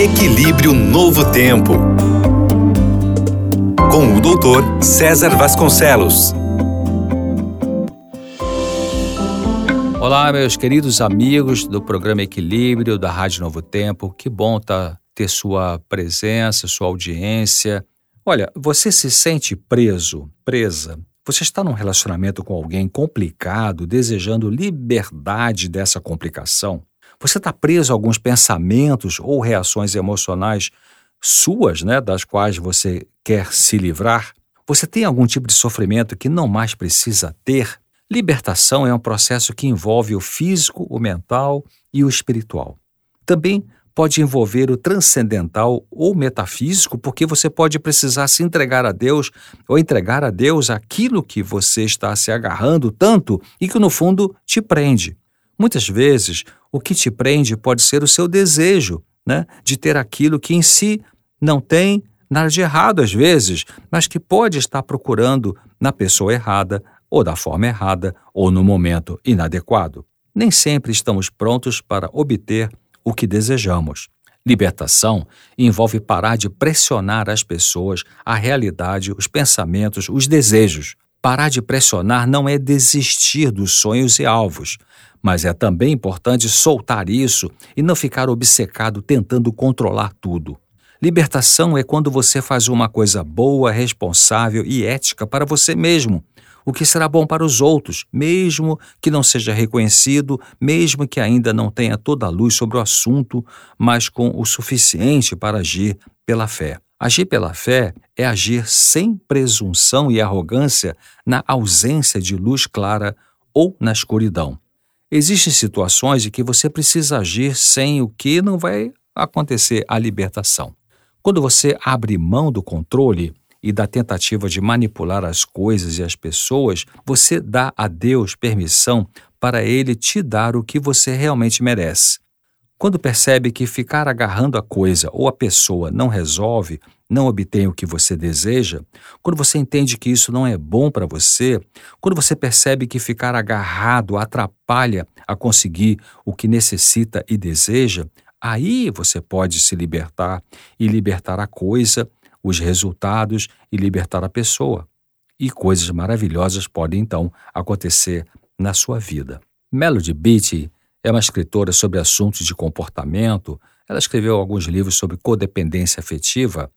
Equilíbrio Novo Tempo. Com o doutor César Vasconcelos. Olá, meus queridos amigos do programa Equilíbrio da Rádio Novo Tempo. Que bom tá, ter sua presença, sua audiência. Olha, você se sente preso, presa você está num relacionamento com alguém complicado, desejando liberdade dessa complicação? Você está preso a alguns pensamentos ou reações emocionais suas, né, das quais você quer se livrar? Você tem algum tipo de sofrimento que não mais precisa ter? Libertação é um processo que envolve o físico, o mental e o espiritual. Também pode envolver o transcendental ou metafísico, porque você pode precisar se entregar a Deus ou entregar a Deus aquilo que você está se agarrando tanto e que no fundo te prende. Muitas vezes, o que te prende pode ser o seu desejo né, de ter aquilo que em si não tem nada de errado às vezes, mas que pode estar procurando na pessoa errada, ou da forma errada, ou no momento inadequado. Nem sempre estamos prontos para obter o que desejamos. Libertação envolve parar de pressionar as pessoas, a realidade, os pensamentos, os desejos. Parar de pressionar não é desistir dos sonhos e alvos, mas é também importante soltar isso e não ficar obcecado tentando controlar tudo. Libertação é quando você faz uma coisa boa, responsável e ética para você mesmo, o que será bom para os outros, mesmo que não seja reconhecido, mesmo que ainda não tenha toda a luz sobre o assunto, mas com o suficiente para agir pela fé. Agir pela fé é agir sem presunção e arrogância na ausência de luz clara ou na escuridão. Existem situações em que você precisa agir sem o que não vai acontecer a libertação. Quando você abre mão do controle, e da tentativa de manipular as coisas e as pessoas, você dá a Deus permissão para Ele te dar o que você realmente merece. Quando percebe que ficar agarrando a coisa ou a pessoa não resolve, não obtém o que você deseja, quando você entende que isso não é bom para você, quando você percebe que ficar agarrado atrapalha a conseguir o que necessita e deseja, aí você pode se libertar e libertar a coisa os resultados e libertar a pessoa. E coisas maravilhosas podem então acontecer na sua vida. Melody Beattie é uma escritora sobre assuntos de comportamento. Ela escreveu alguns livros sobre codependência afetiva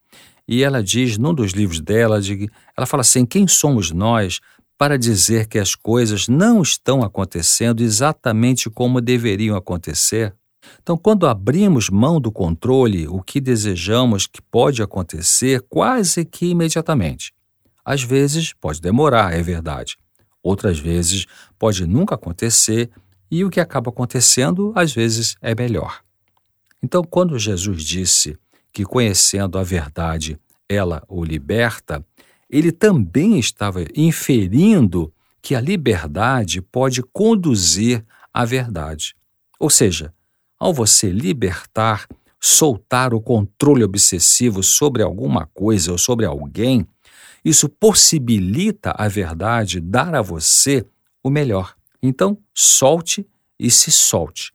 e ela diz num dos livros dela, de, ela fala assim: quem somos nós para dizer que as coisas não estão acontecendo exatamente como deveriam acontecer? Então, quando abrimos mão do controle, o que desejamos que pode acontecer quase que imediatamente. Às vezes pode demorar, é verdade. Outras vezes pode nunca acontecer e o que acaba acontecendo às vezes é melhor. Então, quando Jesus disse que conhecendo a verdade ela o liberta, ele também estava inferindo que a liberdade pode conduzir à verdade. Ou seja, ao você libertar, soltar o controle obsessivo sobre alguma coisa ou sobre alguém, isso possibilita a verdade dar a você o melhor. Então, solte e se solte.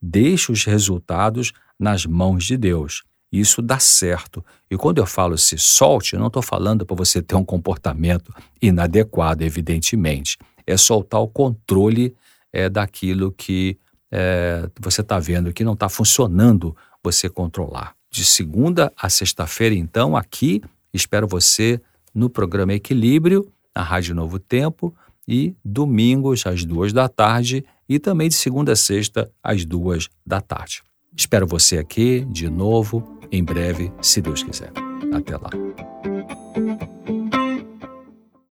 Deixe os resultados nas mãos de Deus. Isso dá certo. E quando eu falo se solte, eu não estou falando para você ter um comportamento inadequado, evidentemente. É soltar o controle é, daquilo que é, você está vendo que não está funcionando você controlar. De segunda a sexta-feira, então, aqui, espero você no programa Equilíbrio, na Rádio Novo Tempo, e domingos às duas da tarde e também de segunda a sexta às duas da tarde. Espero você aqui de novo em breve, se Deus quiser. Até lá.